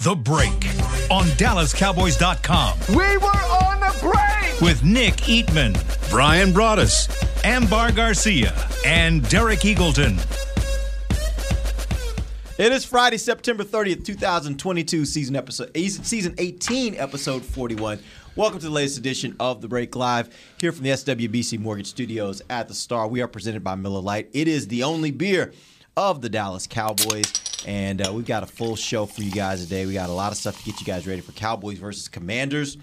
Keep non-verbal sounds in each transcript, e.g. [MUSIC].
The Break on DallasCowboys.com. We were on the break! With Nick Eatman, Bryan Broaddus, Ambar Garcia, and Derek Eagleton. It is Friday, September 30th, 2022, season episode eh, season 18, episode 41. Welcome to the latest edition of The Break Live here from the SWBC Mortgage Studios at the Star. We are presented by Miller Lite. It is the only beer of the Dallas Cowboys. And uh, we've got a full show for you guys today. We got a lot of stuff to get you guys ready for Cowboys versus Commanders.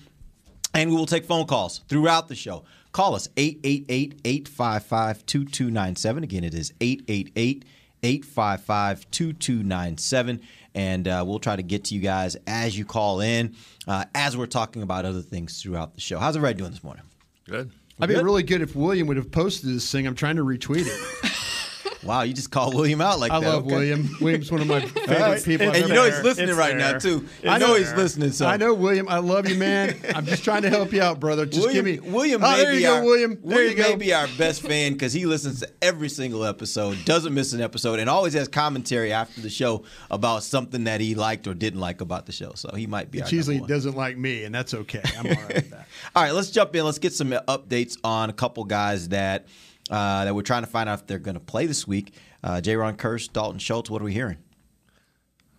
And we will take phone calls throughout the show. Call us 888 855 2297. Again, it is 888 855 2297. And uh, we'll try to get to you guys as you call in, uh, as we're talking about other things throughout the show. How's everybody doing this morning? Good. I'd be really good if William would have posted this thing. I'm trying to retweet it. [LAUGHS] Wow, you just called William out like I that. I love okay. William. William's one of my [LAUGHS] favorite Right. people. I've And you know he's listening It's right there. now too. I I know know. he's listening. So I know William. I love you, man. I'm just trying to help you out, brother. Just William, give me William Oh, there you go, our, William. There William you go. may be our best fan because he listens to every single episode, doesn't miss an episode, and always has commentary after the show about something that he liked or didn't like about the show. So he might be. It's usually one. doesn't like me, and that's okay. I'm all right with that. [LAUGHS] All right, let's jump in. Let's get some updates on a couple guys that uh, that we're trying to find out if they're going to play this week. Uh, Jayron Kearse, Dalton Schultz. What are we hearing?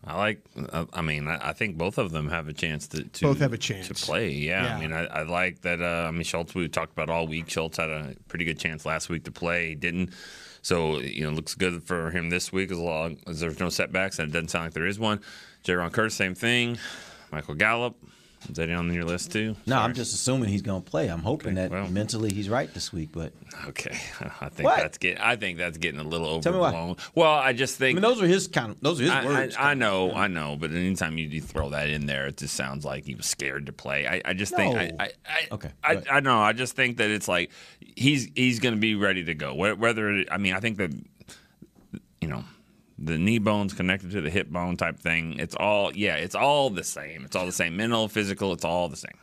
I like. uh, I mean, I I think both of them have a chance to, to Both have a chance. to play. Yeah, Yeah. I mean, I, I like that. Uh, I mean, Schultz. We talked about all week. Schultz had a pretty good chance last week to play. He didn't. So you know, looks good for him this week as long as there's no setbacks, and it doesn't sound like there is one. Jayron Kearse, same thing. Michael Gallup. Is that on your list too? No, I'm just assuming he's going to play. I'm hoping Okay, that well. mentally he's right this week, but okay. [LAUGHS] I think What? that's get. I think that's getting a little Tell me why. overblown. Well, I just I think mean those are his kind of those are his I, words. I, I know, I know, but anytime you, you throw that in there, it just sounds like he was scared to play. I, I just think, I, No. I, I, Okay, I. I know. I just think that it's like he's he's going to be ready to go. Whether I mean, I think that you know the knee bones connected to the hip bone type thing. It's all yeah, it's all the same. It's all the same. Mental, physical, it's all the same.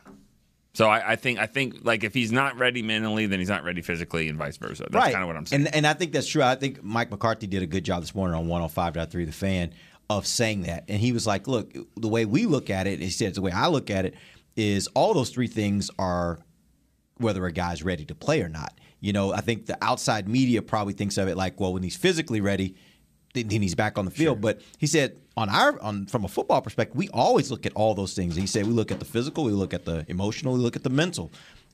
So I, I think I think like if he's not ready mentally, then he's not ready physically, and vice versa. That's right. kind of what I'm saying. And and I think that's true. I think Mike McCarthy did a good job this morning on 105.3 The Fan of saying that. And he was like, look, the way we look at it, he said, the way I look at it is all those three things are whether a guy's ready to play or not. You know, I think the outside media probably thinks of it like, well, when he's physically ready, then then he's back on the field. But he said on our on from a football perspective, we always look at all those things. He said we look at the physical, we look at the emotional, we look at the mental,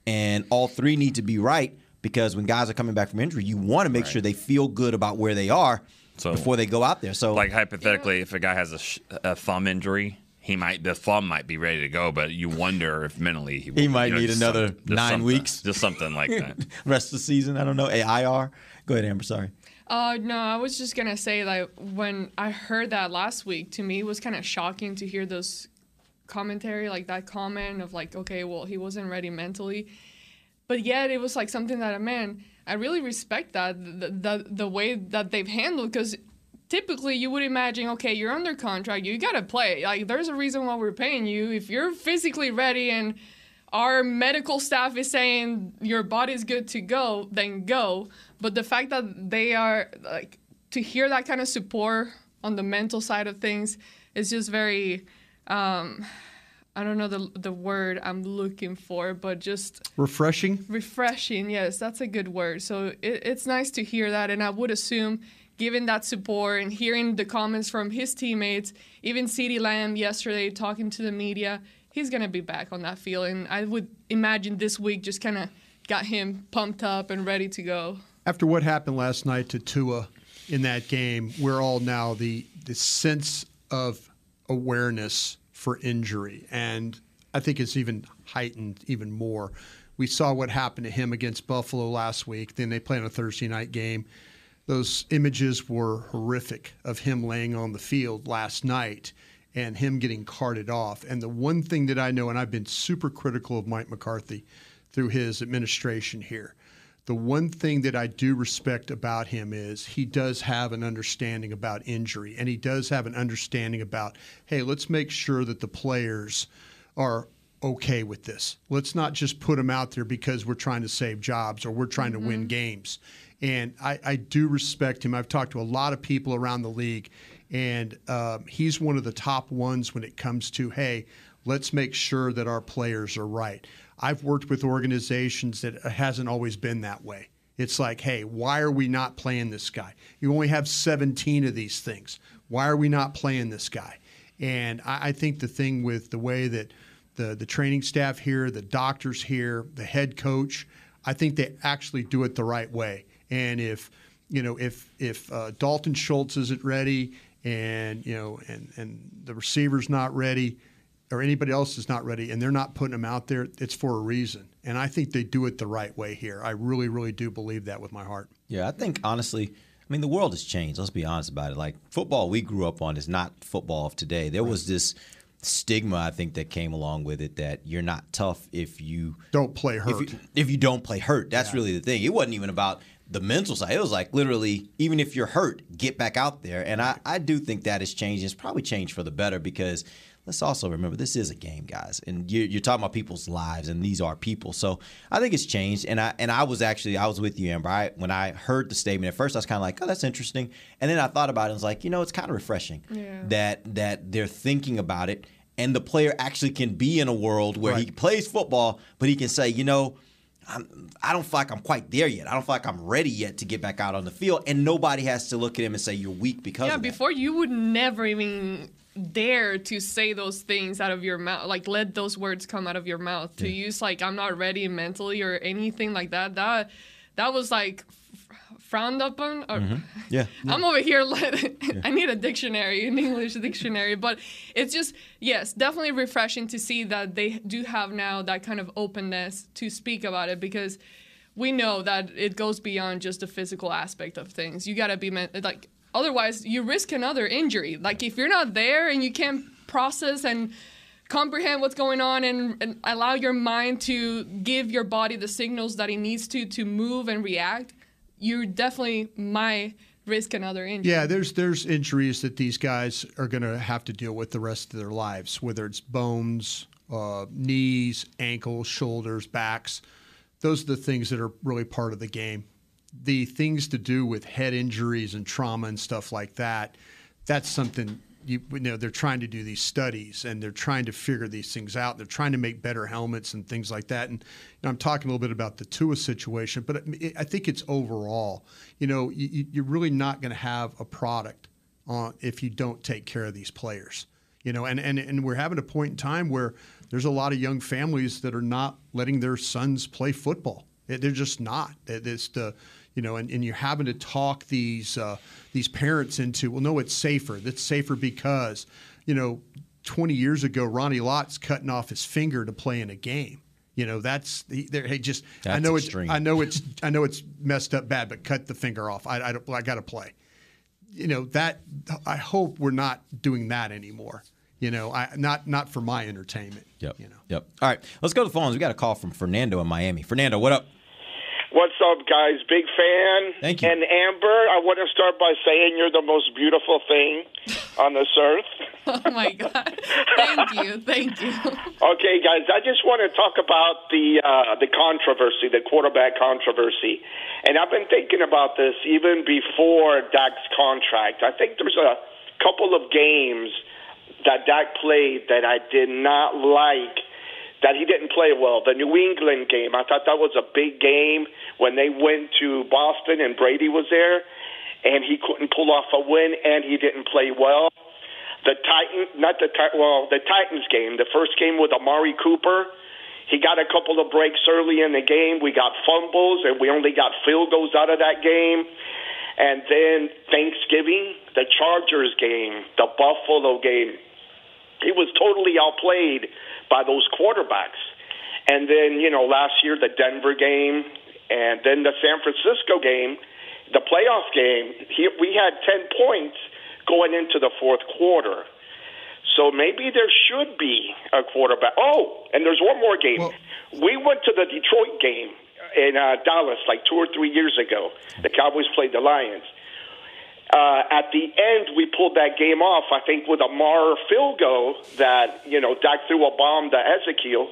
and all three need to be right because when guys are coming back from injury, you want to make sure they feel good about where they are So- before they go out there. So like hypothetically, if a guy has a, sh- a thumb injury, he might the thumb might be ready to go, but you wonder if mentally he, He might need another some- nine weeks. just something like that. [LAUGHS] rest of the season, I don't know. A IR. Go ahead, Amber. Sorry. Uh, no, I was just gonna say like when I heard that last week, to me it was kind of shocking to hear those commentary, like that comment of like, okay, well he wasn't ready mentally, but yet it was like something that a man, I really respect that the the, the way that they've handled because typically you would imagine, okay, you're under contract, you gotta play. Like there's a reason why we're paying you. If you're physically ready and our medical staff is saying your body's good to go, then go. But the fact that they are like to hear that kind of support on the mental side of things is just very um I don't know the the word I'm looking for, but just Refreshing. refreshing. Yes, that's a good word. So it, it's nice to hear that, and I would assume, given that support and hearing the comments from his teammates, even CeeDee Lamb yesterday talking to the media, he's gonna be back on that field, and I would imagine this week just kind of got him pumped up and ready to go. After what happened last night to Tua in that game, we're all now the the sense of awareness for injury, and I think it's even heightened even more. We saw what happened to him against Buffalo last week. Then they played on a Thursday night game. Those images were horrific of him laying on the field last night and him getting carted off. And the one thing that I know, and I've been super critical of Mike McCarthy through his administration here, The one thing that I do respect about him is he does have an understanding about injury, and he does have an understanding about, hey, let's make sure that the players are okay with this. Let's not just put them out there because we're trying to save jobs or we're trying to win mm-hmm. games. And I, I do respect him. I've talked to a lot of people around the league, and um, he's one of the top ones when it comes to, hey, let's make sure that our players are right. I've worked with organizations that hasn't always been that way. It's like, hey, why are we not playing this guy? You only have 17 of these things. Why are we not playing this guy? And I, I think the thing with the way that the, the training staff here, the doctors here, the head coach, I think they actually do it the right way. And if you know if if uh, Dalton Schultz isn't ready, and you know and and the receiver's not ready, or anybody else is not ready, and they're not putting them out there, it's for a reason. And I think they do it the right way here. I really, really do believe that with my heart. Yeah, I think honestly, I mean, the world has changed. Let's be honest about it. Like football we grew up on is not football of today. There was this stigma I think that came along with it that you're not tough if you Don't play if hurt. you, if you don't play hurt. That's really the thing. It wasn't even about the mental side. It was like literally, even if you're hurt, get back out there. And I, I do think that has changed. It's probably changed for the better because let's also remember this is a game, guys, and you're, you're talking about people's lives, and these are people. So I think it's changed. And I and I was actually I was with you, Amber. I, when I heard the statement at first, I was kind of like, oh, that's interesting. And then I thought about it. and was like, you know, it's kind of refreshing Yeah. that that they're thinking about it. And the player actually can be in a world where he plays football, but he can say, you know, I'm, I don't feel like I'm quite there yet. I don't feel like I'm ready yet to get back out on the field. And nobody has to look at him and say you're weak because yeah, of that. before you would never even dare to say those things out of your mouth, like let those words come out of your mouth. To use like I'm not ready mentally or anything like that. That that was like frowned upon. Or, mm-hmm. Yeah. [LAUGHS] I'm over here. [LAUGHS] I need a dictionary, an English dictionary. But it's just yes, definitely refreshing to see that they do have now that kind of openness to speak about it because we know that it goes beyond just the physical aspect of things. You gotta be meant like otherwise you risk another injury. Like if you're not there and you can't process and comprehend what's going on and, and allow your mind to give your body the signals that it needs to to move and react, you definitely might risk another injury. Yeah, there's there's injuries that these guys are going to have to deal with the rest of their lives, whether it's bones, uh, knees, ankles, shoulders, backs. Those are the things that are really part of the game. The things to do with head injuries and trauma and stuff like that, that's something you, you know they're trying to do these studies and they're trying to figure these things out. They're trying to make better helmets and things like that. And you know, I'm talking a little bit about the Tua situation, but it, I think it's overall. You know, you, you're really not going to have a product uh, if you don't take care of these players. You know, and, and and we're having a point in time where there's a lot of young families that are not letting their sons play football. They- They're just not. It's the you know, and, and you're having to talk these uh, these parents into well, no, it's safer. That's safer because you know, 20 years ago, Ronnie Lott's cutting off his finger to play in a game. You know, that's he, hey, just I know extreme. it's I know it's [LAUGHS] I know it's messed up bad, but cut the finger off. I I, I got to play you know that I hope we're not doing that anymore. You know, I not not for my entertainment. Yep. You know. Yep. All right. Let's go to the phones. We got a call from Fernando in Miami. Fernando, what up? What's up, guys? Big fan. Thank you. And Amber, I want to start by saying you're the most beautiful thing on this earth. [LAUGHS] Oh my god. Thank you. Thank you. Okay, guys, I just want to talk about the uh, the controversy, the quarterback controversy, and I've been thinking about this even before Dak's contract. I think there's a couple of games that Dak played that I did not like. That he didn't play well. The New England game, I thought that was a big game when they went to Boston and Brady was there, and he couldn't pull off a win, and he didn't play well the Titan, not the well, the Titans game, the first game with Amari Cooper. He got a couple of breaks early in the game. We got fumbles, and we only got field goals out of that game. And then Thanksgiving, the Chargers game, the Buffalo game. He was totally outplayed by those quarterbacks. And then, you know, last year, the Denver game, and then the San Francisco game, the playoff game, he, we had 10 points going into the fourth quarter. So maybe there should be a quarterback. Oh, and there's one more game. Well- we went to the Detroit game, in uh, Dallas like two or three years ago. The Cowboys played the Lions. Uh, at the end, we pulled that game off. I think with a Maher field goal that you know Dak threw a bomb to Ezekiel,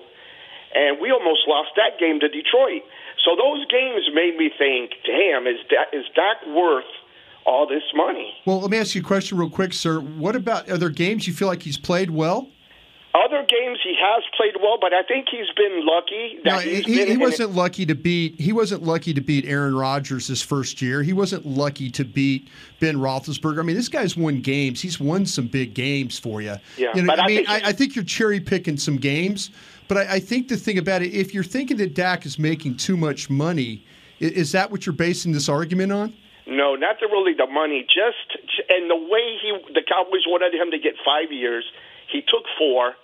and we almost lost that game to Detroit. So those games made me think, damn, is Dak, is Dak worth all this money? Well, let me ask you a question real quick, sir. What about other games you feel like he's played well? Other games he has played well, but I think he's been lucky that No, he, been he wasn't lucky to beat. He wasn't lucky to beat Aaron Rodgers his first year. He wasn't lucky to beat Ben Roethlisberger. I mean, this guy's won games. He's won some big games for you. Yeah, you know, but I I mean, think I, I think you're cherry picking some games. But I, I think the thing about it, if you're thinking that Dak is making too much money, i- is that what you're basing this argument on? No, not the, really the money. Just and the way he, the Cowboys wanted him to get five years. He took four,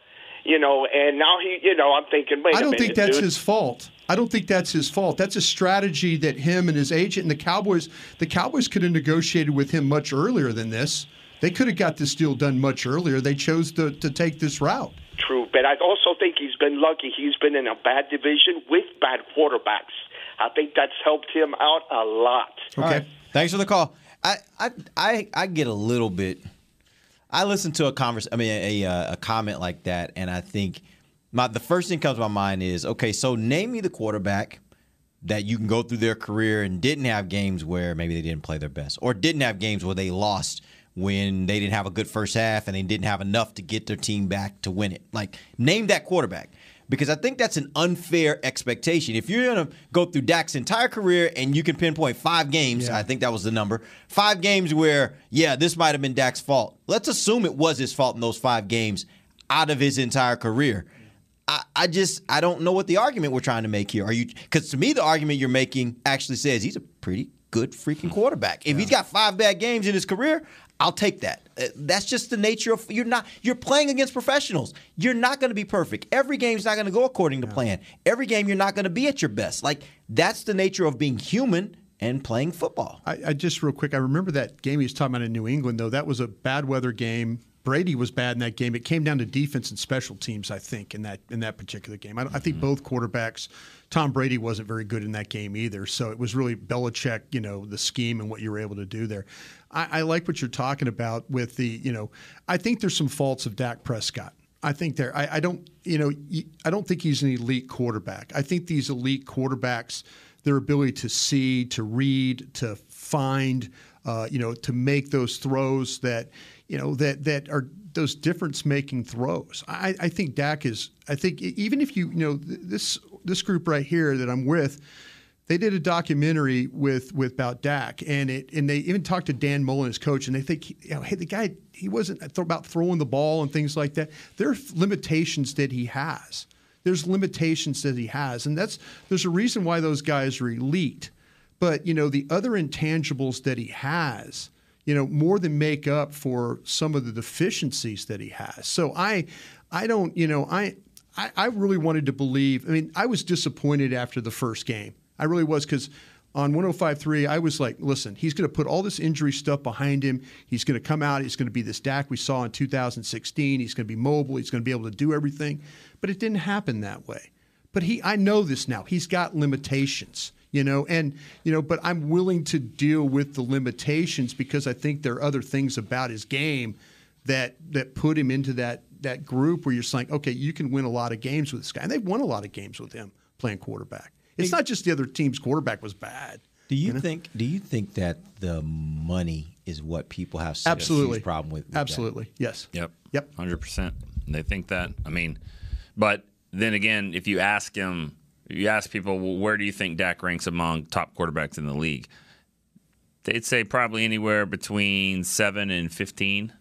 you know, and now he, you know, I'm thinking, wait I don't minute, think that's dude. his fault. I don't think that's his fault. That's a strategy that him and his agent and the Cowboys, the Cowboys could have negotiated with him much earlier than this. They could have got this deal done much earlier. They chose to, to take this route. True, but I also think he's been lucky. He's been in a bad division with bad quarterbacks. I think that's helped him out a lot. All right. Thanks for the call. I, I I I get a little bit. I listen to a converse. I mean, a a, a comment like that, and I think my the first thing comes to my mind is okay. So name me the quarterback that you can go through their career and didn't have games where maybe they didn't play their best, or didn't have games where they lost when they didn't have a good first half and they didn't have enough to get their team back to win it. Like name that quarterback because I think that's an unfair expectation. If you're going to go through Dak's entire career and you can pinpoint five games, I think that was the number, five games where, yeah, this might have been Dak's fault. Let's assume it was his fault in those five games out of his entire career. I, I just I don't know what the argument we're trying to make here. Are you because to me the argument you're making actually says he's a pretty good freaking quarterback. If he's got five bad games in his career, I'll take that. Uh, That's just the nature of you're not you're playing against professionals. You're not going to be perfect. Every game's not going to go according to plan. Every game you're not going to be at your best. Like that's the nature of being human and playing football. I, I just real quick, I remember that game he was talking about in New England, though. That was a bad weather game. Brady was bad in that game. It came down to defense and special teams, I think, in that in that particular game. I, I think both quarterbacks. Tom Brady wasn't very good in that game either. So it was really Belichick, you know, the scheme and what you were able to do there. I, I like what you're talking about with the, you know, I think there's some faults of Dak Prescott. I think there. I, I don't. You know. I don't think he's an elite quarterback. I think these elite quarterbacks, their ability to see, to read, to find, uh, you know, to make those throws that, you know, that that are those difference making throws. I, I think Dak is. I think even if you, you know, th- this this group right here that I'm with. They did a documentary with with about Dak, and it and they even talked to Dan Mullen, his coach, and they think, you know, hey, the guy he wasn't th- about throwing the ball and things like that. There are limitations that he has. There's limitations that he has, and that's there's a reason why those guys are elite. But you know, the other intangibles that he has, you know, more than make up for some of the deficiencies that he has. So I, I don't, you know, I. I, I really wanted to believe. I mean, I was disappointed after the first game. I really was because on 105.3, I was like, listen, he's going to put all this injury stuff behind him. He's going to come out. He's going to be this Dak we saw in 2016. He's going to be mobile. He's going to be able to do everything. But it didn't happen that way. But he, I know this now. He's got limitations, you know, and you know. But I'm willing to deal with the limitations because I think there are other things about his game that that put him into that that group where you're saying, okay, you can win a lot of games with this guy, and they've won a lot of games with him playing quarterback. It's not just the other team's quarterback was bad. Do you think? Do you think that the money is what people have such Absolutely, huge problem with? with that? Absolutely, yes. Yep. Yep. Hundred percent. They think that. I mean, but then again, if you ask him, you ask people, well, where do you think Dak ranks among top quarterbacks in the league? They'd say probably anywhere between seven and fifteen.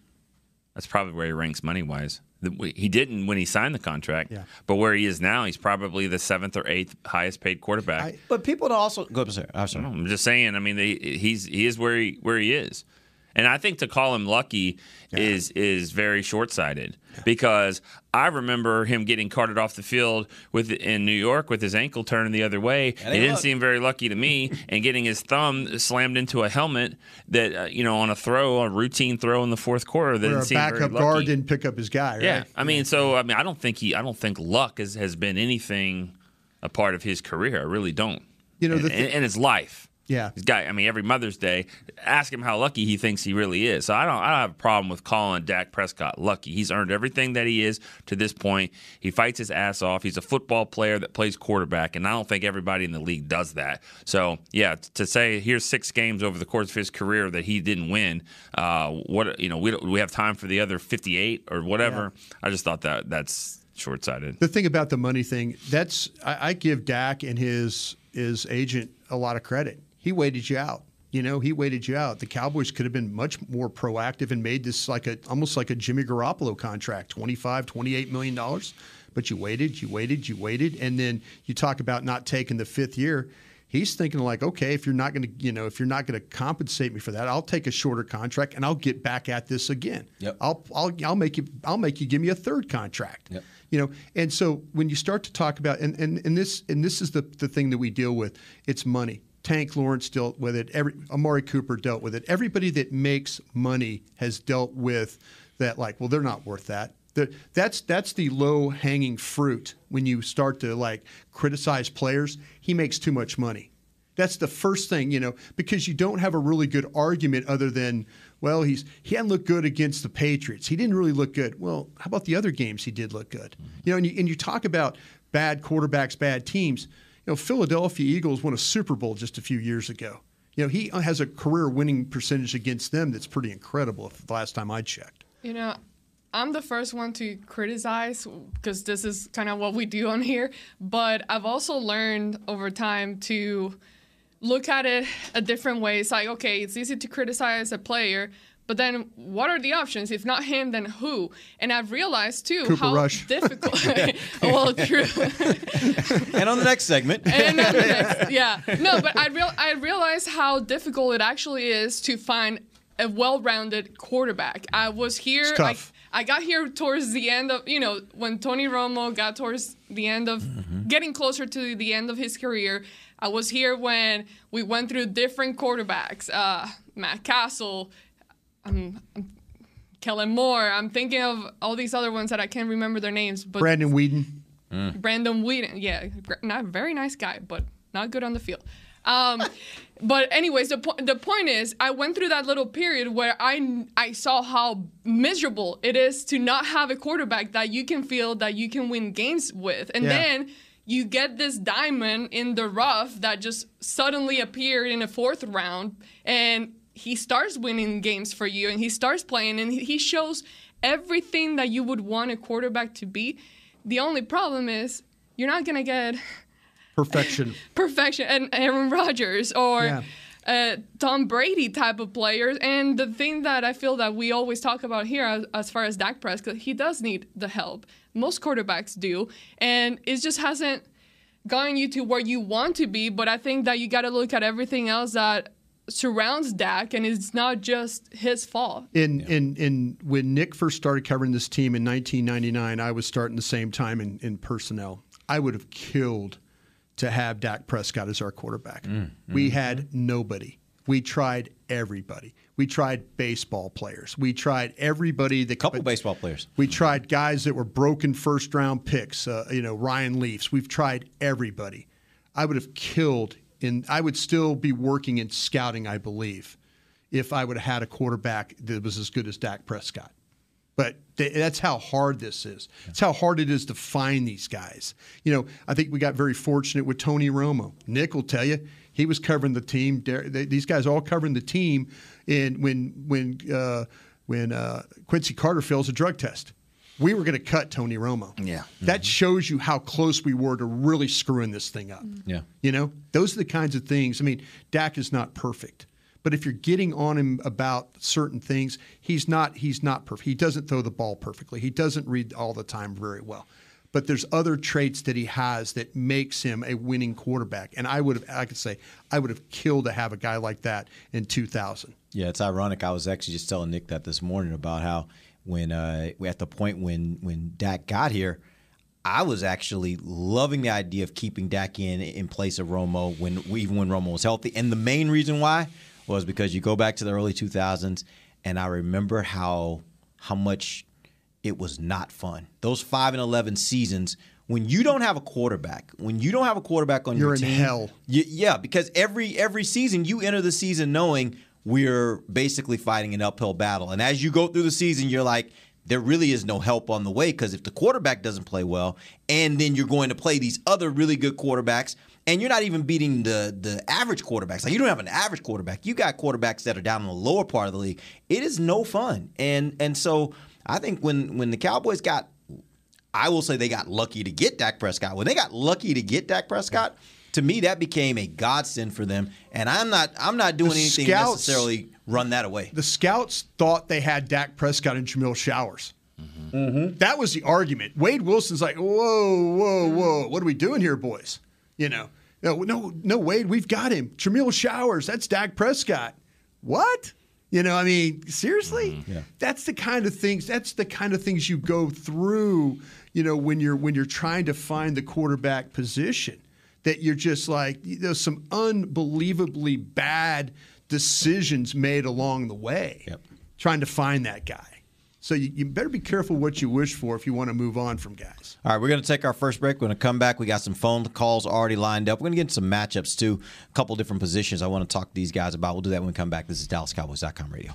That's probably where he ranks money wise. He didn't when he signed the contract, Yeah. but where he is now, he's probably the seventh or eighth highest paid quarterback. I- But people don't also go. Sorry, I'm sorry. I'm just saying. I mean, they, he's he is where he where he is, and I think to call him lucky is is very short sighted because I remember him getting carted off the field with in New York with his ankle turning the other way. It didn't luck. seem very lucky to me, [LAUGHS] and getting his thumb slammed into a helmet that uh, you know on a throw, a routine throw in the fourth quarter. That Where didn't a seem very backup lucky. guard didn't pick up his guy. Right? Yeah, I mean, so I mean, I don't think he, I don't think luck has, has been anything a part of his career. I really don't. You know, the thi- in, in his life. Yeah. he's got. I mean, every Mother's Day, ask him how lucky he thinks he really is. So I don't. I don't have a problem with calling Dak Prescott lucky. He's earned everything that he is to this point. He fights his ass off. He's a football player that plays quarterback, and I don't think everybody in the league does that. So yeah, to say here's six games over the course of his career that he didn't win. Uh, what you know, we don't, we have time for the other 58 or whatever. I just thought that that's short sighted. The thing about the money thing, that's I, I give Dak and his his agent a lot of credit. He waited you out. You know, he waited you out. The Cowboys could have been much more proactive and made this like a almost like a Jimmy Garoppolo contract, 25, 28 million dollars. But you waited, you waited, you waited, and then you talk about not taking the fifth year. He's thinking like, okay, if you're not going to, you know, if you're not going to compensate me for that, I'll take a shorter contract and I'll get back at this again. Yep. I'll I'll I'll make you I'll make you give me a third contract. Yep. You know, and so when you start to talk about and, and, and this and this is the, the thing that we deal with, it's money. Tank Lawrence dealt with it. Every Amari Cooper dealt with it. Everybody that makes money has dealt with that. Like, well, they're not worth that. The, that's that's the low hanging fruit when you start to like criticize players. He makes too much money. That's the first thing, you know, because you don't have a really good argument other than, well, he's he hadn't looked good against the Patriots. He didn't really look good. Well, how about the other games he did look good? You know, and you, and you talk about bad quarterbacks, bad teams. Know, Philadelphia Eagles won a Super Bowl just a few years ago. You know, he has a career winning percentage against them that's pretty incredible. If the last time I checked. You know, I'm the first one to criticize because this is kind of what we do on here. But I've also learned over time to look at it a different way. It's like, okay, it's easy to criticize a player, but then what are the options? If not him, then who? And I've realized too Cooper how Rush. difficult. [LAUGHS] [LAUGHS] well, true. And on the next segment, [LAUGHS] and then the next, yeah, no, but I real I realized how difficult it actually is to find a well-rounded quarterback. I was here. It's tough. I, I got here towards the end of you know when Tony Romo got towards the end of getting closer to the end of his career. I was here when we went through different quarterbacks. Uh, Matt Cassel. Um, Kellen Moore. I'm thinking of all these other ones that I can't remember their names, but Brandon Weeden. Brandon Weeden. Yeah, gr- not very nice guy, but not good on the field. Um, [LAUGHS] but anyways, the po- the point is, I went through that little period where I I saw how miserable it is to not have a quarterback that you can feel that you can win games with, and Yeah. then you get this diamond in the rough that just suddenly appeared in a fourth round, and he starts winning games for you, and he starts playing, and he- shows everything that you would want a quarterback to be. The only problem is you're not gonna get Perfection. [LAUGHS] perfection and Aaron Rodgers or Yeah. uh, Tom Brady type of players. And the thing that I feel that we always talk about here, as, as far as Dak Prescott, he does need the help. Most quarterbacks do, and it just hasn't gotten you to where you want to be. But I think that you got to look at everything else that surrounds Dak, and it's not just his fault. In in in when Nick first started covering this team in 1999, I was starting the same time in, in personnel. I would have killed to have Dak Prescott as our quarterback. We had nobody. We tried everybody. We tried baseball players. We tried everybody. The couple baseball players. We tried guys that were broken first round picks. Uh, you know, Ryan Leafs. We've tried everybody. I would have killed, and I would still be working in scouting. I believe, if I would have had a quarterback that was as good as Dak Prescott. But th- that's how hard this is. It's how hard it is to find these guys. You know, I think we got very fortunate with Tony Romo. Nick will tell you he was covering the team. These guys all covering the team. And when when uh, when uh, Quincy Carter fails a drug test, we were going to cut Tony Romo. Yeah. that shows you how close we were to really screwing this thing up. Mm-hmm. Yeah. You know, those are the kinds of things. I mean, Dak is not perfect, but if you're getting on him about certain things, he's not. He's not perfect. He doesn't throw the ball perfectly. He doesn't read all the time very well. But there's other traits that he has that makes him a winning quarterback. And I would have, I could say, I would have killed to have a guy like that in 2000. Yeah, it's ironic. I was actually just telling Nick that this morning about how when uh, at the point when when Dak got here, I was actually loving the idea of keeping Dak in in place of Romo when even when Romo was healthy. And the main reason why was because you go back to the early 2000s, and I remember how how much it was not fun. Those five and eleven seasons when you don't have a quarterback, when you don't have a quarterback on You're your in team, hell. y- yeah, because every every season you enter the season knowing we're basically fighting an uphill battle, and as you go through the season, you're like. There really is no help on the way because if the quarterback doesn't play well, and then you're going to play these other really good quarterbacks, and you're not even beating the the average quarterbacks. Like you don't have an average quarterback. You got quarterbacks that are down in the lower part of the league. It is no fun. And and so I think when when the Cowboys got I will say they got lucky to get Dak Prescott. When they got lucky to get Dak Prescott, to me that became a godsend for them. And I'm not I'm not doing The anything scouts- necessarily run that away. The scouts thought they had Dak Prescott and Jameill Showers. Mm-hmm. That was the argument. Wade Wilson's like, whoa, whoa, whoa. What are we doing here, boys? You know, no, no, no, Wade, we've got him. Jameill Showers, that's Dak Prescott. What? You know, I mean, seriously? Mm-hmm. Yeah. That's the kind of things. That's the kind of things you go through. You know, when you're when you're trying to find the quarterback position, that you're just like there's some unbelievably bad decisions made along the way, Yep. trying to find that guy. So you, you better be careful what you wish for if you want to move on from guys. All right, we're going to take our first break. We're going to come back. We got some phone calls already lined up. We're going to get into some matchups too, a couple different positions I want to talk to these guys about. We'll do that when we come back. This is DallasCowboys.com radio.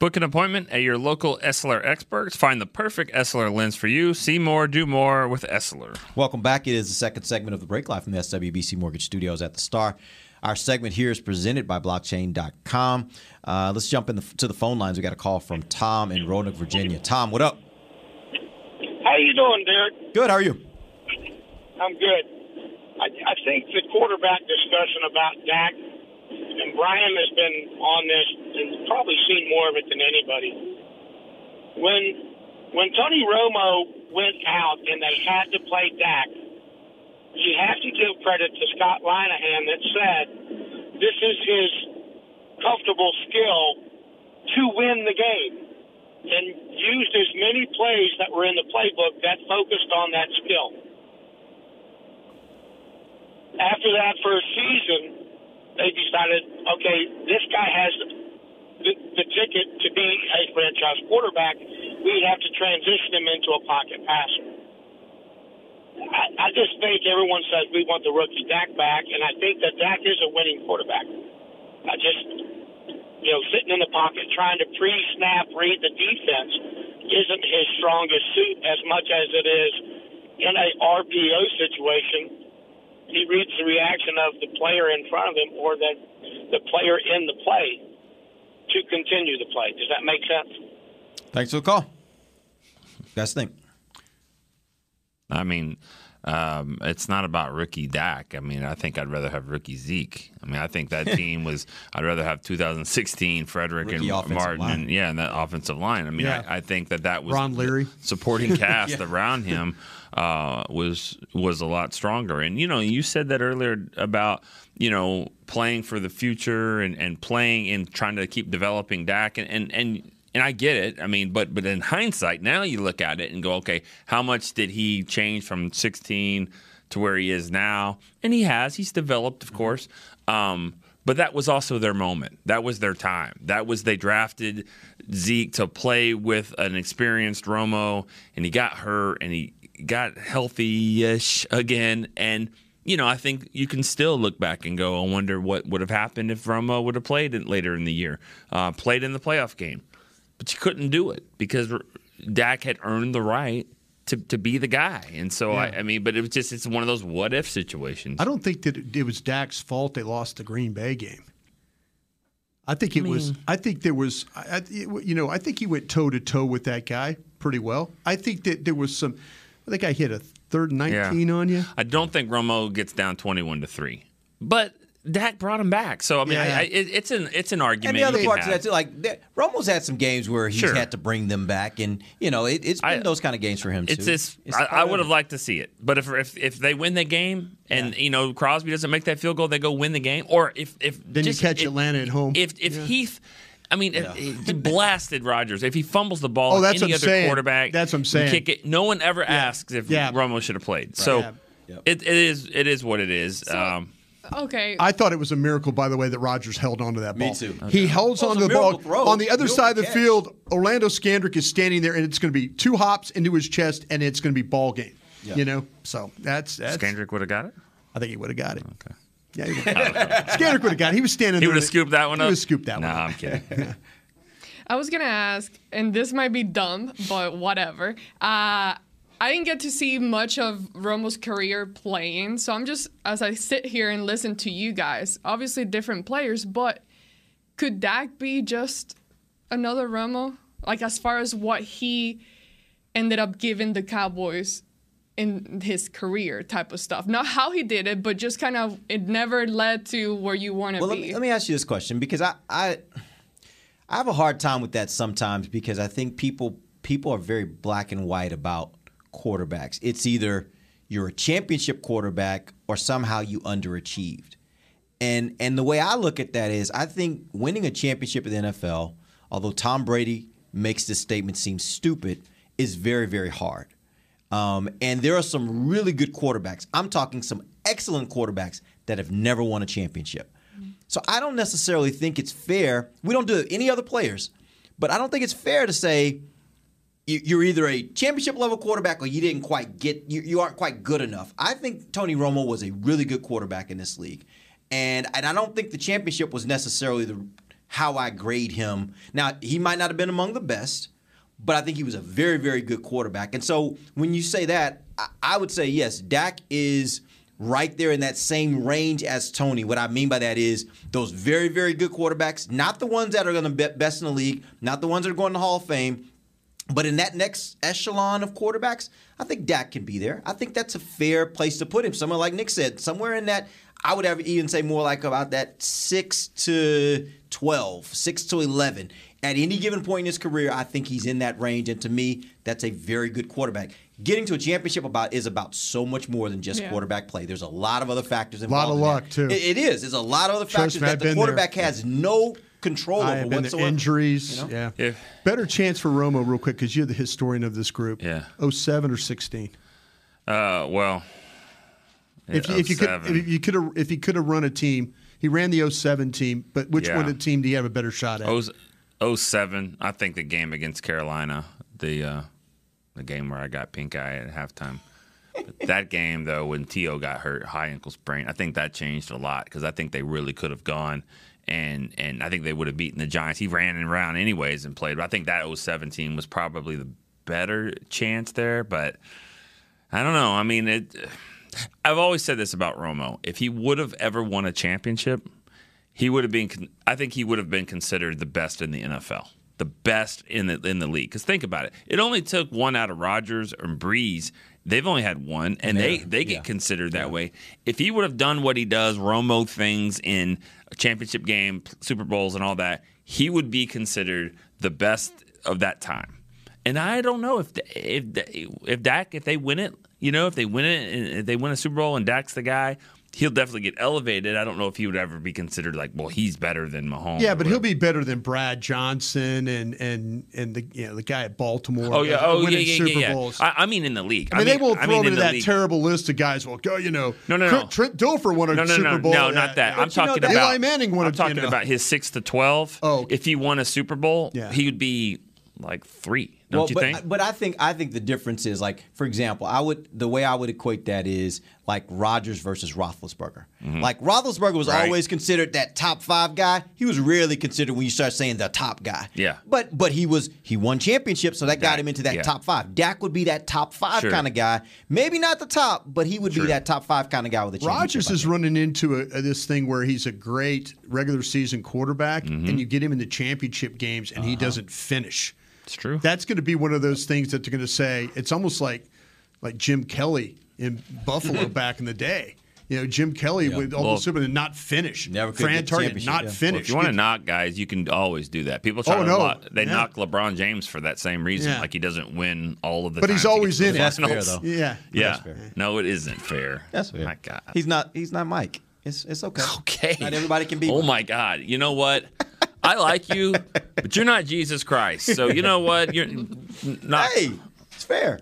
Book an appointment at your local Essilor experts. Find the perfect Essilor lens for you. See more, do more with Essilor. Welcome back. It is the second segment of the break live from the SWBC Mortgage Studios at the Star. Our segment here is presented by blockchain.com. Uh, let's jump into to the phone lines. We got a call from Tom in Roanoke, Virginia. Tom, what up? How you doing, Derek? Good. How are you? I'm good. I, I think the quarterback discussion about Dak and Brian has been on this and probably seen more of it than anybody. When when Tony Romo went out and they had to play Dak, you have to give credit to Scott Linehan that said this is his comfortable skill to win the game and used as many plays that were in the playbook that focused on that skill. After that first season, they decided, okay, this guy has the, the ticket to be a franchise quarterback. We have to transition him into a pocket passer. I, I just think everyone says we want the rookie Dak back, and I think that Dak is a winning quarterback. I just, you know, sitting in the pocket trying to pre-snap read the defense isn't his strongest suit as much as it is in a RPO situation he reads the reaction of the player in front of him or the the player in the play. to continue to play. Does that make sense? Thanks for the call. Guys, think. I mean, um, it's not about rookie Dak. I mean, I think I'd rather have rookie Zeke. I mean, I think that [LAUGHS] team was. I'd rather have 2016 Frederick Rookie and Martin, line. and yeah, and that offensive line. I mean, Yeah. I, I think that that was Ron Leary. supporting [LAUGHS] cast Yeah. around him [LAUGHS] uh, was was a lot stronger. And you know, you said that earlier about you know playing for the future and, and playing and trying to keep developing Dak and and. and and I get it. I mean, but but in hindsight, now you look at it and go, okay, how much did he change from 16 to where he is now? And he has. He's developed, of course. Um, but that was also their moment. That was their time. That was they drafted Zeke to play with an experienced Romo, and he got hurt and he got healthy-ish again. And you know, I think you can still look back and go, I wonder what would have happened if Romo would have played it later in the year, uh, played in the playoff game but you couldn't do it because Dak had earned the right to, to be the guy. And so, I, I mean, but it was just, it's one of those what if situations. I don't think that it, it was Dak's fault they lost the Green Bay game. I think it was. I think there was. I, I- it- you know, I think he went toe to toe with that guy pretty well. I think that there was some. I think I hit a third and nineteen on you. I don't think Romo gets down 21 to 3. But Dak brought him back. So, I mean, Yeah. I, I, it, it's an it's an argument. And the other you can parts of that too, like that- Romo's had some games where he's Sure. had to bring them back, and you know it, it's been those kind of games for him It's too. this. It's I, I would have liked to see it, but if if if they win the game and you know Crosby doesn't make that field goal, they go win the game. Or if if Then you catch if- Atlanta at home. If if Heath, I mean, if, he blasted Rodgers. If he fumbles the ball, Oh, that's any what I'm other saying. quarterback, That's what I'm saying. Kick it. No one ever asks if Yeah. Romo should have played. So Yeah. it, it is it is what it is. um, Okay. I thought it was a miracle, by the way, that Rodgers held onto that ball. Me ball. too. He holds Well, onto the ball throw. on the other Miracle side of the catch. field. Orlando Scandrick is standing there, and it's going to be two hops into his chest, and it's going to be ball game. Yeah. You know, so that's that's. Scandrick would have got it. I think he would have got it. Okay. Yeah, he Scandrick would have got it. He was standing He there. would have scooped that one He up. would have scooped that no, one. up. I'm kidding. [LAUGHS] I was gonna ask, and this might be dumb, but whatever. Uh, I didn't get to see much of Romo's career playing, so I'm just as I sit here and listen to you guys. Obviously, different players, but could Dak be just another Romo? Like as far as what he ended up giving the Cowboys in his career, type of stuff. Not how he did it, but just kind of it never led to where you want to Well, be. let me, let me ask you this question because I, I I have a hard time with that sometimes because I think people people are very black and white about quarterbacks. It's either you're a championship quarterback or somehow you underachieved. And and the way I look at that is I think winning a championship in the NFL, although Tom Brady makes this statement seem stupid, is very, very hard. Um, and there are some really good quarterbacks. I'm talking some excellent quarterbacks that have never won a championship. So I don't necessarily think it's fair. We don't do it any other players, but I don't think it's fair to say you- you're either a championship level quarterback or you didn't quite get you, you aren't quite good enough. I think Tony Romo was a really good quarterback in this league, and and I don't think the championship was necessarily the how I grade him. Now he might not have been among the best, but I think he was a very very good quarterback. And so when you say that, I, would say yes, Dak is right there in that same range as Tony. What I mean by that is those very very good quarterbacks, not the ones that are going to be best in the league, not the ones that are going to Hall of Fame. But in that next echelon of quarterbacks, I think Dak can be there. I think that's a fair place to put him. Somewhere like Nick said, somewhere in that, I would have even say more like about that 6 to 12, 6 to 11. At any given point in his career, I think he's in that range. And to me, that's a very good quarterback. Getting to a championship about is about so much more than just Yeah. quarterback play. There's a lot of other factors involved. A lot of in that. luck, too. It- it is. There's a lot of other Trust factors me, that I've the been there. quarterback has no control I over have been there. whatsoever. injuries. You know? Yeah. Better chance for Romo, real quick, because you're the historian of this group. Yeah. 07 or 16. Uh, well, If you, if you could, if you could have, if he could have run a team, he ran the 07 team. But which Yeah. one of the team do you have a better shot at? Oh, 07, I think the game against Carolina, the uh, the game where I got pink eye at halftime. But that game though, when T.O. got hurt, high ankle sprain, I think that changed a lot because I think they really could have gone and and I think they would have beaten the Giants. He ran and around anyways and played. But I think that 07 team was probably the better chance there. But I don't know. I mean, it. I've always said this about Romo. If he would have ever won a championship, he would have been. I think he would have been considered the best in the NFL, the best in the in the league. Because think about it, it only took one out of Rodgers and Brees. They've only had one, and they Yeah, they get yeah. considered that way. If he would have done what he does, Romo things in a championship game, Super Bowls, and all that, he would be considered the best of that time. And I don't know if if if Dak if they win it, you know, if they win it if they win a Super Bowl and Dak's the guy, he'll definitely get elevated. I don't know if he would ever be considered like, well, he's better than Mahomes. Yeah, but he'll be better than Brad Johnson and and and the you know the guy at Baltimore. Oh yeah, oh yeah, winning yeah, Super yeah. Bowls. I, I mean, in the league. I mean, they won't I throw mean, him in into that league. terrible list of guys. Well, go, you know, No, no, no. Trent Dilfer won a No, no, Super no, Bowl. no, Yeah, not that. I'm talking about Eli Manning won. I'm talking about his six to twelve. Oh, if he won a Super Bowl, Yeah. he would be like three. Don't well, you but, think? But I think I think the difference is like, for example, I would the way I would equate that is like Rodgers versus Roethlisberger. Mhm. Like Roethlisberger was Right. always considered that top five guy. He was rarely considered when you start saying the top guy. Yeah. But but he was he won championships, so that got him into that yeah. top five. Dak would be that top five Sure. kind of guy. Maybe not the top, but he would Sure. be that top five kind of guy with a championship. Rodgers is running into a, a- this thing where he's a great regular season quarterback, Mm-hmm. and you get him in the championship games, and he doesn't finish. It's true. That's going to be one of those things that they're going to say. It's almost like like Jim Kelly in Buffalo [LAUGHS] back in the day. You know, Jim Kelly Yeah. with all Well- Super and not finish. Never could Fran get Target not yeah. finish. Well, if you want to knock guys, you can always do that. People try Oh, to no. knock, they Yeah. knock LeBron James for that same reason. Yeah. Like he doesn't win all of the. But he's always in it. That's fair, though. Yeah. Yeah. Fair. No, it isn't fair. That's fair. My God. He's not he's not Mike. It's it's okay. Okay. Not everybody can be. Oh Mike. my God! You know what? [LAUGHS] I like you, but you're not Jesus Christ. So you know what? You're not. Hey, it's fair.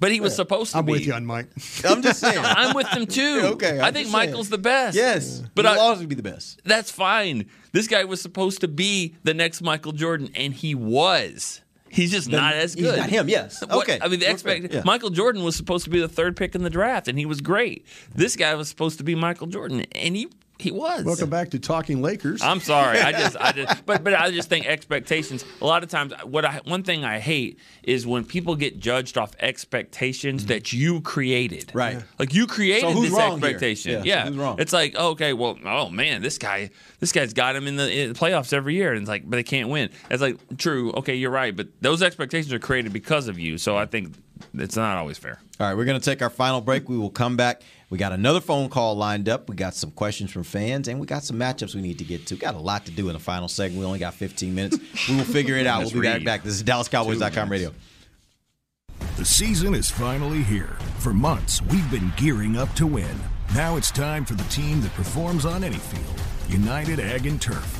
But he was supposed to I'm be. with you on Mike. I'm just saying. [LAUGHS] I'm with them too. Okay, I'm I think just saying. Michael's the best. Yes, but but I, he'll always be the best. that's fine. This guy was supposed to be the next Michael Jordan, and he was. He's just not as good. He's good. not him, yes. What- Okay. I mean, the We're expect yeah. Michael Jordan was supposed to be the third pick in the draft, and he was great. This guy was supposed to be Michael Jordan, and he he was. Welcome back to Talking Lakers. I'm sorry. I just, I just, [LAUGHS] but, but I just think expectations. A lot of times, what I, one thing I hate is when people get judged off expectations that you created. Mm-hmm. Right. Like you created So who's this wrong here? expectation. Yeah, so who's wrong? It's like, okay, well, oh man, this guy, this guy's got him in the, in the playoffs every year, and it's like, but they can't win. It's like, true. Okay, you're right, but those expectations are created because of you. So I think it's not always fair. All right, we're going to take our final break. We will come back. We got another phone call lined up. We got some questions from fans, and we got some matchups we need to get to. Got a lot to do in the final segment. We only got 15 minutes. We will figure it [LAUGHS] out. we'll be right back. This is DallasCowboys.com radio. The season is finally here. For months, we've been gearing up to win. Now it's time for the team that performs on any field United Ag and Turf.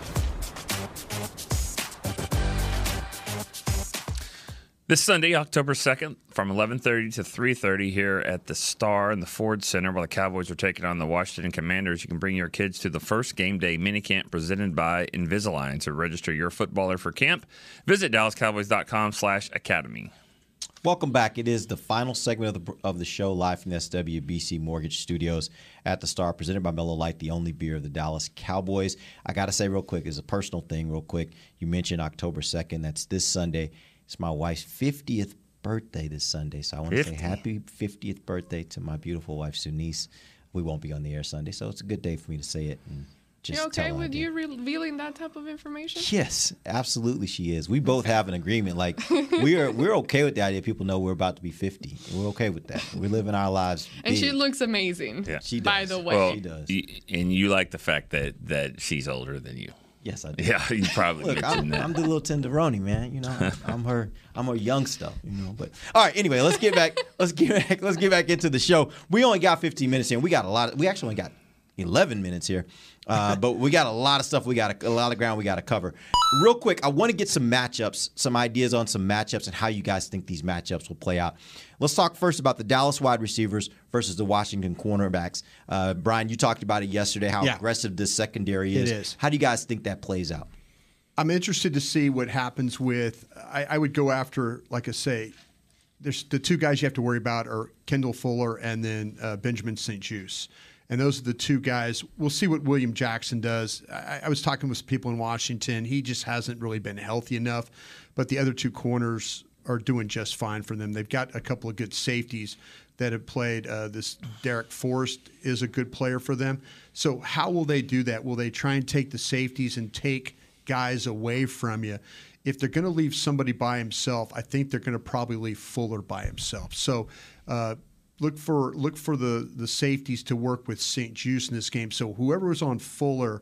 This Sunday, October 2nd, from 11:30 to 3:30 here at the Star in the Ford Center, while the Cowboys are taking on the Washington Commanders, you can bring your kids to the first game day minicamp presented by Invisalign. To register your footballer for camp, visit DallasCowboys.com/academy. Welcome back. It is the final segment of the of the show, live from the SWBC Mortgage Studios at the Star, presented by Miller Lite, the only beer of the Dallas Cowboys. I got to say real quick, it's a personal thing, real quick. You mentioned October second. That's this Sunday. It's my wife's fiftieth birthday this Sunday, so I want to say happy fiftieth birthday to my beautiful wife Sunice. We won't be on the air Sunday, so it's a good day for me to say it and just you okay tell with you revealing that type of information? Yes, absolutely she is. We both have an agreement. Like we are we're okay with the idea people know we're about to be 50. We're okay with that. We're living our lives. [LAUGHS] And she looks amazing. Yeah. She does. By the way. Well, She does. and you like the fact that that she's older than you. Yes, I do. Yeah, you probably [LAUGHS] Look, I'm, that. I'm the little tenderoni, man. You know, I'm her. I'm her young stuff. You know, but all right. Anyway, let's get back. [LAUGHS] let's get back. Let's get back into the show. We only got 15 minutes here. and We got a lot. Of, we actually only got 11 minutes here, uh, but we got a lot of stuff. We got a, a lot of ground we got to cover. Real quick, I want to get some matchups, some ideas on some matchups, and how you guys think these matchups will play out. Let's talk first about the Dallas wide receivers versus the Washington cornerbacks. Uh, Bryan, you talked about it yesterday. How Yeah. aggressive this secondary is. How do you guys think that plays out? I'm interested to see what happens with. I, I would go after, like I say, there's the two guys you have to worry about are Kendall Fuller and then uh, Benjamin St-Juste. And those are the two guys. We'll see what William Jackson does. I, I was talking with people in Washington. He just hasn't really been healthy enough. But the other two corners are doing just fine for them. They've got a couple of good safeties that have played. Uh, this Darrick Forrest is a good player for them. So how will they do that? Will they try and take the safeties and take guys away from you? If they're going to leave somebody by himself, I think they're going to probably leave Fuller by himself. So uh, look for look for the the safeties to work with St-Juste in this game. So whoever was on Fuller,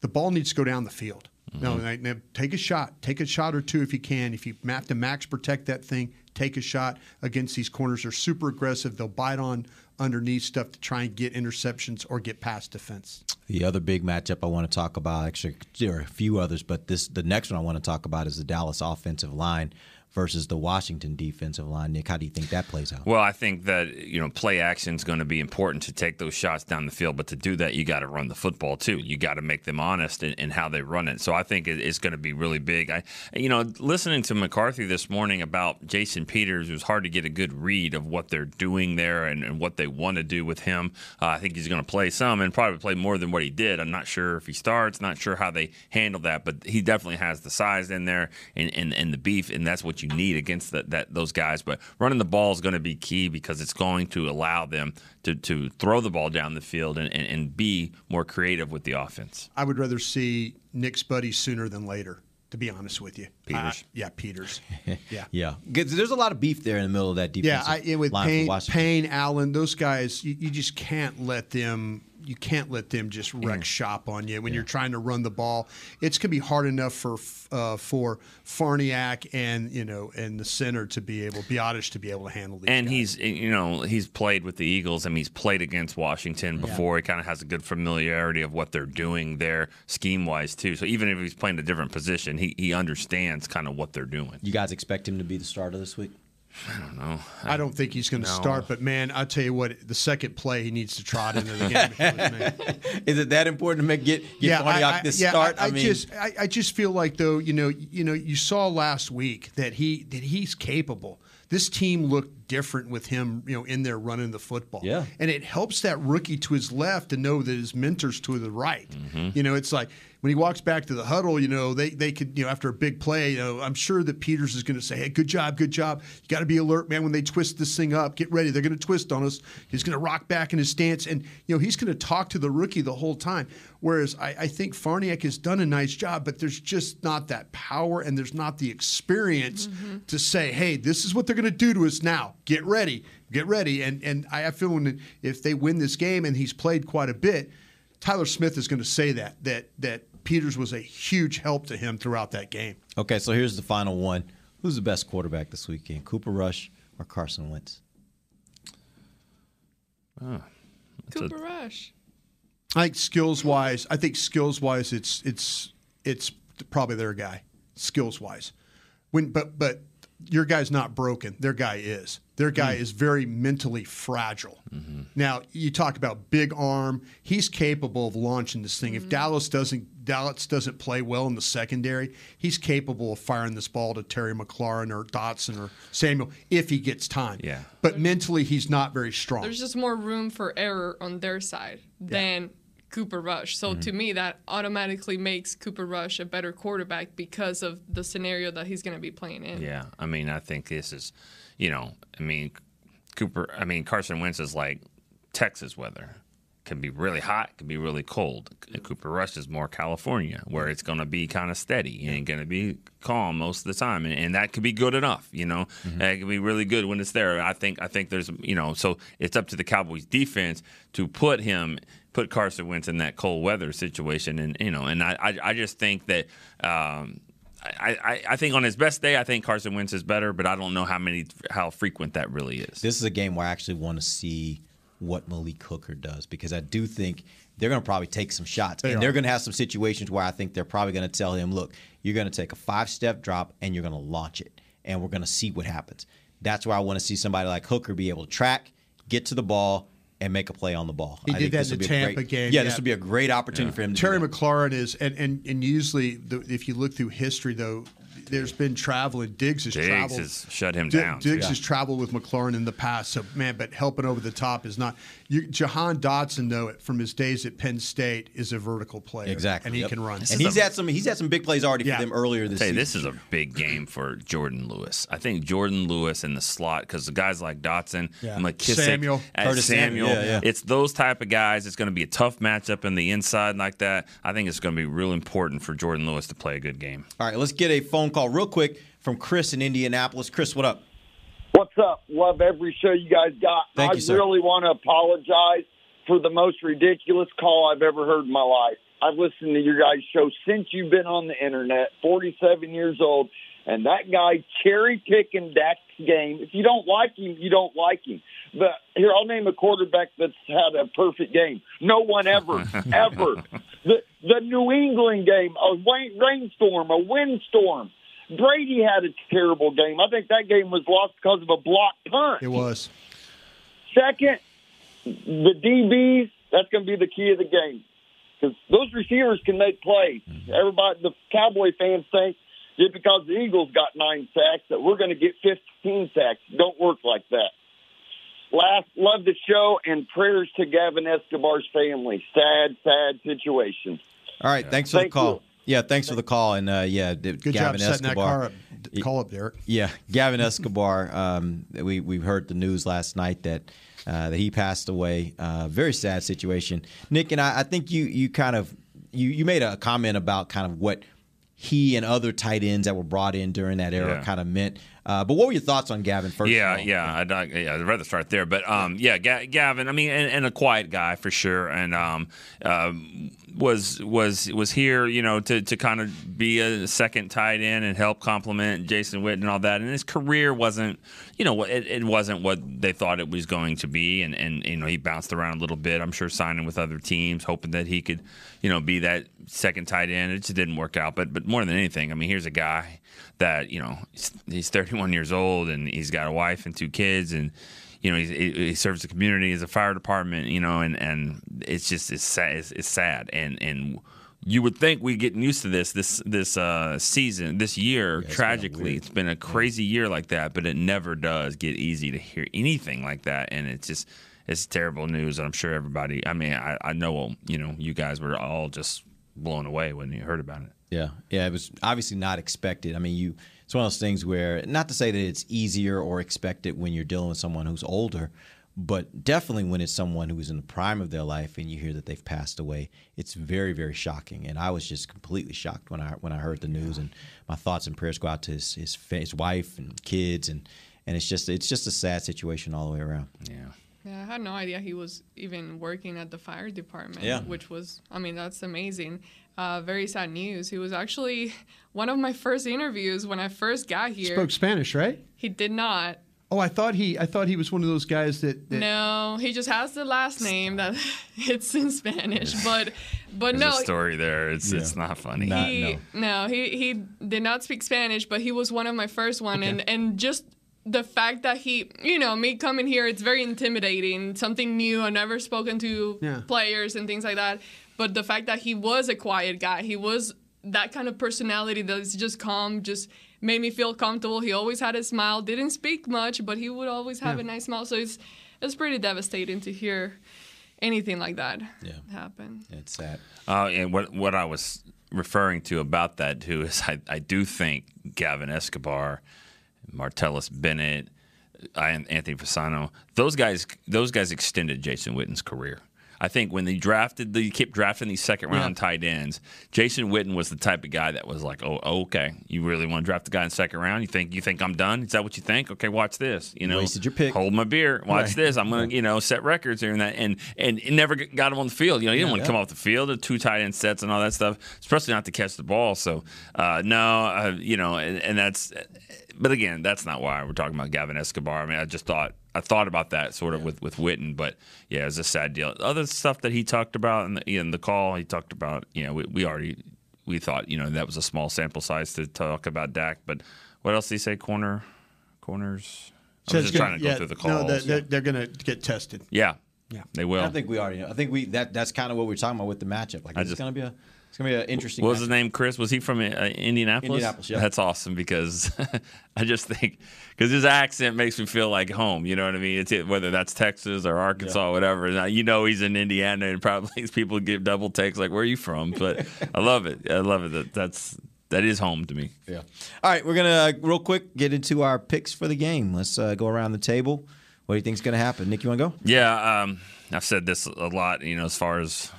the ball needs to go down the field. No, Mm-hmm. now- now take a shot. Take a shot or two if you can. If you have to max protect that thing, take a shot against these corners. They're super aggressive. They'll bite on underneath stuff to try and get interceptions or get past defense. The other big matchup I want to talk about, actually, there are a few others, but this the next one I want to talk about is the Dallas offensive line versus the Washington defensive line. Nick, how do you think that plays out? Well, I think that you know play action is going to be important to take those shots down the field, but to do that, you got to run the football too. You got to make them honest in, in how they run it. So I think it- it's going to be really big. I, you know, listening to McCarthy this morning about Jason Peters, it was hard to get a good read of what they're doing there and, and what they want to do with him. Uh, I think he's going to play some and probably play more than what he did. I'm not sure if he starts, not sure how they handle that, but he definitely has the size in there and, and, and the beef, and that's what you need against that, that those guys. But running the ball is going to be key because it's going to allow them to, to throw the ball down the field and, and, and be more creative with the offense. I would rather see Nick's buddy sooner than later, to be honest with you. Peters. Uh, yeah, Peters. [LAUGHS] Yeah. yeah, 'Cause there's a lot of beef there in the middle of that Yeah, defense. I, yeah, with line Payne, Payne, Allen, those guys, you, you just can't let them. You can't let them just wreck Mm. shop on you when you're trying to run the ball. It's gonna be hard enough for uh, for Farniok and you know and the center to be able, Biadasz to be able to handle these. And he's, you know, he's played with the Eagles. I mean, he's played against Washington before. He kind of has a good familiarity of what they're doing there, scheme wise too. So even if he's playing a different position, he, he understands kind of what they're doing. You guys expect him to be the starter this week? I don't know. I don't think he's going to No. start, but man, I tell you what, the second play he needs to trot into the game. before his name. Is it that important to make get get Farniok this yeah, start? I, I mean, just, I, I just feel like though, you know, you know, you saw last week that he that he's capable. This team looked different with him, you know, in there running the football. Yeah. and it helps that rookie to his left to know that his mentor's to the right. Mm-hmm. You know, it's like when he walks back to the huddle, you know, they they could, you know, after a big play, you know, I'm sure that Peters is going to say, "Hey, good job, good job. You got to be alert, man. When they twist this thing up, get ready. They're going to twist on us." He's going to rock back in his stance, and you know, he's going to talk to the rookie the whole time. Whereas I, I think Farniok has done a nice job, but there's just not that power and there's not the experience mm-hmm. to say, "Hey, this is what they're going to do to us now. Get ready, get ready." And and I feel when if they win this game, and he's played quite a bit. Tyler Smith is going to say that that that Peters was a huge help to him throughout that game. okay, so here's the final one. Who's the best quarterback this weekend? Cooper Rush or Carson Wentz? Cooper Rush. I think skills wise, I think skills wise, it's it's it's probably their guy. Skills wise, when but but your guy's not broken. Their guy is. Their guy Mm. is very mentally fragile. Now you talk about big arm. He's capable of launching this thing. If Dallas doesn't Dallas doesn't play well in the secondary, he's capable of firing this ball to Terry McLaurin or Dotson or Samuel if he gets time. Yeah. But mentally, he's not very strong. There's just more room for error on their side than Cooper Rush. So to mm-hmm. me, that automatically makes Cooper Rush a better quarterback because of the scenario that he's going to be playing in. Yeah, I mean, I think this is, you know, I mean, Cooper. I mean, Carson Wentz is like Texas weather. Can be really hot, can be really cold. Cooper Rush is more California, where it's going to be kind of steady and going to be calm most of the time, and, and that could be good enough. You know, Mm-hmm. It can be really good when it's there. I think. I think there's, you know, so it's up to the Cowboys defense to put him, put Carson Wentz in that cold weather situation, and you know, and I, I, I just think that. Um, I, I, I think on his best day, I think Carson Wentz is better, but I don't know how many how frequent that really is. This is a game where I actually want to see what Malik Hooker does because I do think they're going to probably take some shots They and are. they're going to have some situations where I think they're probably going to tell him, look, you're going to take a five step drop and you're going to launch it and we're going to see what happens. That's where I want to see somebody like Hooker be able to track, get to the ball, and make a play on the ball. He I did think that in the Tampa great- game. Yeah, this would be a great opportunity for him to Terry do that. McLaurin is, and, and, and usually, the, if you look through history, though, there's been travel, and Diggs has Diggs traveled. has shut him Di- down, Diggs too. has traveled with McLaurin in the past, so man, but helping over the top is not. You, Jahan Dotson, though, from his days at Penn State, is a vertical player, Exactly. and he Yep. can run. And he's had some he's had some big plays already Yeah. for them earlier this Say season. this is a big game for Jourdan Lewis. I think Jourdan Lewis in the slot because the guys like Dotson, Yeah. McKissic, Samuel. uh, Curtis Samuel. Samuel, yeah, yeah. It's those type of guys. It's going to be a tough matchup in the inside like that. I think it's going to be real important for Jourdan Lewis to play a good game. All right, let's get a phone call real quick from Chris in Indianapolis. Chris, what up? What's up? Love every show you guys got. Thank I you, sir. really want to apologize for the most ridiculous call I've ever heard in my life. I've listened to your guys' show since you've been on the internet, 47 years old, and that guy cherry picking Dak's game. If you don't like him, you don't like him. But here, I'll name a quarterback that's had a perfect game. No one ever, [LAUGHS] ever. The the New England game, a rain, rainstorm, a windstorm. Brady had a terrible game. I think that game was lost because of a blocked punt. It was. Second, the DBs, that's going to be the key of the game. Because those receivers can make plays. Mm-hmm. Everybody, the Cowboy fans think just because the Eagles got nine sacks that we're going to get 15 sacks. Don't work like that. Last, love the show and prayers to Gavin Escobar's family. Sad, sad situation. All right, thanks for Thank the call. you. Yeah, thanks for the call. And uh, yeah, Good Gavin job setting Escobar. that car up. Call up, Derek. Yeah, [LAUGHS] Gavin Escobar. Um, we we heard the news last night that uh, that he passed away. Uh, very sad situation. Nick and I, I think you you kind of you you made a comment about kind of what he and other tight ends that were brought in during that era Yeah. kind of meant. Uh, but what were your thoughts on Gavin first? yeah, yeah, I'd, I- yeah, I'd rather start there. But um, yeah, Ga- Gavin. I mean, and, and a quiet guy for sure, and um, um, was was was here, you know, to, to kind of be a second tight end and help complement Jason Witten and all that. And his career wasn't, you know, it, it wasn't what they thought it was going to be. And and you know, he bounced around a little bit. I'm sure signing with other teams, hoping that he could, you know, be that second tight end. It just didn't work out. But but more than anything, I mean, here's a guy that you know he's, he's 31 years old and he's got a wife and two kids and you know, he, he serves the community as a fire department, you know, and, and it's just it's sad. It's, it's sad, and and you would think we're getting used to this this this uh, season, this year. tragically, it's been a crazy year like that, but it never does get easy to hear anything like that, and it's just it's terrible news. I'm sure everybody. I mean, I, I know you know you guys were all just blown away when you heard about it. Yeah, yeah, it was obviously not expected. I mean, you it's one of those things where not to say that it's easier or expected when you're dealing with someone who's older, but definitely when it's someone who's in the prime of their life and you hear that they've passed away, it's very very shocking. And I was just completely shocked when I when I heard the news. And my thoughts and prayers go out to his his, his wife and kids, and and it's just it's just a sad situation all the way around. Yeah. Yeah, I had no idea he was even working at the fire department. Yeah. Which was, I mean, that's amazing. Uh, very sad news. He was actually [LAUGHS] one of my first interviews when I first got here. Spoke Spanish, right? He did not. Oh, I thought he. I thought he was one of those guys that. that No, he just has the last name that [LAUGHS] it's in Spanish. But But There's no, a story there. It's it's not funny. he, no. he he did not speak Spanish, but he was one of my first one, and and just the fact that he, you know, me coming here, it's very intimidating. Something new. I've never spoken to Yeah. players and things like that. But the fact that he was a quiet guy, he was that kind of personality that's just calm, just made me feel comfortable. He always had a smile. Didn't speak much, but he would always have Yeah. a nice smile. So it's it's pretty devastating to hear anything like that Yeah. happen. It's sad. Uh, and what what I was referring to about that too is I, I do think Gavin Escobar, Martellus Bennett, and Anthony Fasano, those guys those guys extended Jason Witten's career. I think when they drafted, they kept drafting these second round tight ends. Jason Witten was the type of guy that was like, "Oh, okay, you really want to draft the guy in second round? You think you think I'm done? Is that what you think? Okay, watch this. You know, Wasted your pick. Hold my beer. Watch Right. this. I'm gonna, you know, set records here and that, and and it never got him on the field. You know, he didn't Yeah, want to yeah. come off the field, the two tight end sets and all that stuff, especially not to catch the ball. So, uh, no, uh, you know, and, and that's, but again, that's not why we're talking about Gavin Escobar. I mean, I just thought I thought about that sort of with with Witten, but yeah, it was a sad deal. Other stuff that he talked about in the, in the call, he talked about, you know, we, we already we thought, you know, that was a small sample size to talk about Dak, but what else did he say? Corner, corners. I So was it's just gonna- trying to go through the No, calls. they're, they're, they're going to get tested. Yeah. Yeah. They will. I think we already know. I think we that that's kind of what we're talking about with the matchup. Like I it's gonna be a it's gonna be an interesting. What was his name? Chris? Was he from uh, Indianapolis? Indianapolis, yeah. That's awesome because [LAUGHS] I just think because his accent makes me feel like home. You know what I mean? It's it, whether that's Texas or Arkansas, or whatever. Now, You know he's in Indiana, and probably [LAUGHS] people give double takes like, "Where are you from?" But I love it. I love it. That that's that is home to me. Yeah. All right, we're gonna uh, real quick get into our picks for the game. Let's uh, go around the table. What do you think's gonna happen? Nick, you want to go? Yeah, um, I've said this a lot. You know, as far as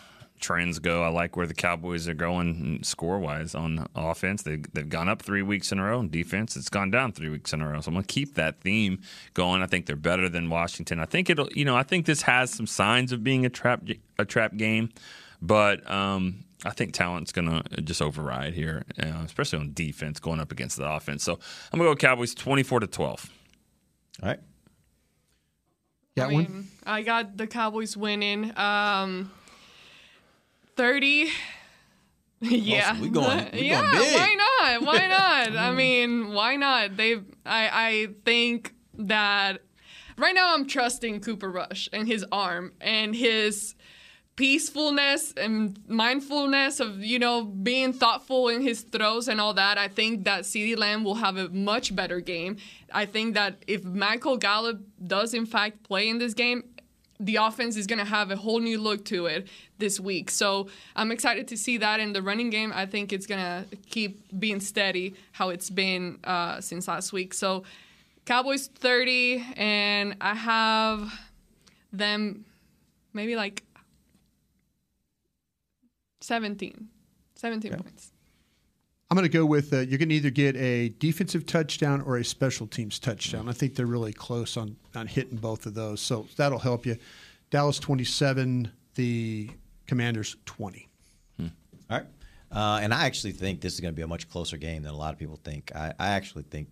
trends go, I like where the Cowboys are going score wise on offense. They they've gone up three weeks in a row. And defense, it's gone down three weeks in a row. So I'm gonna keep that theme going. I think they're better than Washington. I think it'll. You know, I think this has some signs of being a trap a trap game, but. Um, I think talent's going to just override here, uh, especially on defense going up against the offense. So I'm going to go Cowboys 24 to 12. All right. Got I one? I got the Cowboys winning. Um, Thirty. yeah, we going- we yeah, going why not? Why [LAUGHS] not? I mm. mean, why not? They, I, I think that right now I'm trusting Cooper Rush and his arm and his peacefulness and mindfulness of you know being thoughtful in his throws and all that. I think that CeeDee Lamb will have a much better game. I think that if Michael Gallup does in fact play in this game, the offense is going to have a whole new look to it this week. So I'm excited to see that in the running game. I think it's going to keep being steady how it's been uh, since last week. So Cowboys 30, and I have them maybe like 17. 17 points. I'm going to go with uh, you're going to either get a defensive touchdown or a special teams touchdown. I think they're really close on, on hitting both of those. So that'll help you. Dallas 27, the Commanders 20. All right. Uh, and I actually think this is going to be a much closer game than a lot of people think. I, I actually think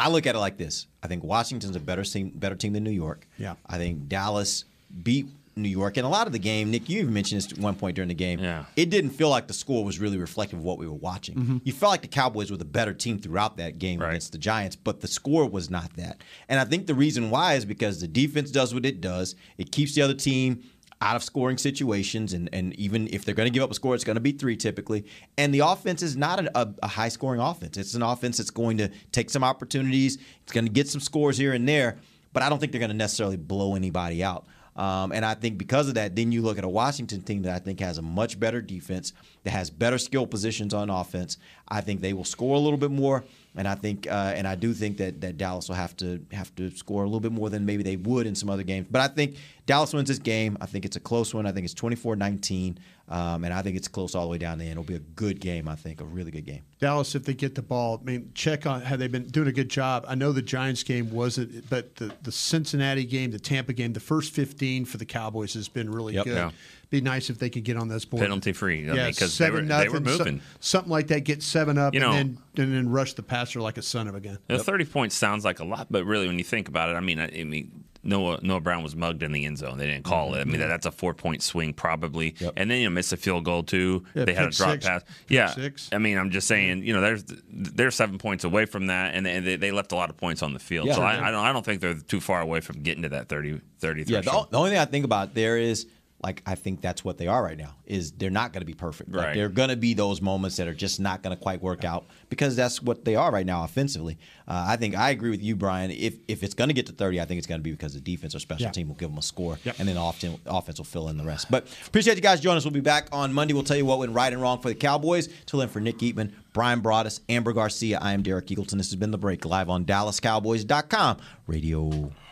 I look at it like this. I think Washington's a better team, better team than New York. Yeah. I think Dallas beat New York, and a lot of the game. Nick, you even mentioned this at one point during the game. Yeah. It didn't feel like the score was really reflective of what we were watching. Mhm. You felt like the Cowboys were the better team throughout that game against the Giants, but the score was not that. And I think the reason why is because the defense does what it does. It keeps the other team out of scoring situations, and, and even if they're going to give up a score, it's going to be three typically. And the offense is not a, a, a high scoring offense. It's an offense that's going to take some opportunities. It's going to get some scores here and there, but I don't think they're going to necessarily blow anybody out. Um, and I think because of that, then you look at a Washington team that I think has a much better defense, that has better skill positions on offense. I think they will score a little bit more, and I think, uh, and I do think that that Dallas will have to have to score a little bit more than maybe they would in some other games. But I think Dallas wins this game. I think it's a close one. I think it's 24-19, um, and I think it's close all the way down the end. It'll be a good game. I think a really good game. Dallas, if they get the ball, I mean, check on have they been doing a good job. I know the Giants game wasn't, but the, the Cincinnati game, the Tampa game, the first 15 for the Cowboys has been really Yep. good. Yeah. Be nice if they could get on those boards. Penalty free. I yeah, mean, 'cause they were- seven they were nothing, so- something like that. Get seven up You know- and then and then rush the passer like a son of a gun. You know, 30 points sounds like a lot, but really, when you think about it, I mean, I, I mean, Noah Noah Brown was mugged in the end zone. They didn't call mm-hmm. it. I mean, that, that's a four point swing probably. And then you know, missed a field goal too. Yeah, they had a drop six. pass. Yeah, six. I mean, I'm just saying. You know, there's they're seven points away from that, and they, they left a lot of points on the field. Yeah. so I, I don't I don't think they're too far away from getting to that 30 30 Yeah, the, the only thing I think about there is like I think that's what they are right now. Is they're not going to be perfect. Like, Right. they're going to be those moments that are just not going to quite work out because that's what they are right now offensively. Uh, I think I agree with you, Bryan. If if it's going to get to thirty, I think it's going to be because the defense or special Yeah. team will give them a score, and then often offense will fill in the rest. But appreciate you guys joining us. We'll be back on Monday. We'll tell you what went right and wrong for the Cowboys. Till then, for Nick Eatman, Bryan Broaddus, Amber Garcia, I am Derek Eagleton. This has been the break live on DallasCowboys.com radio.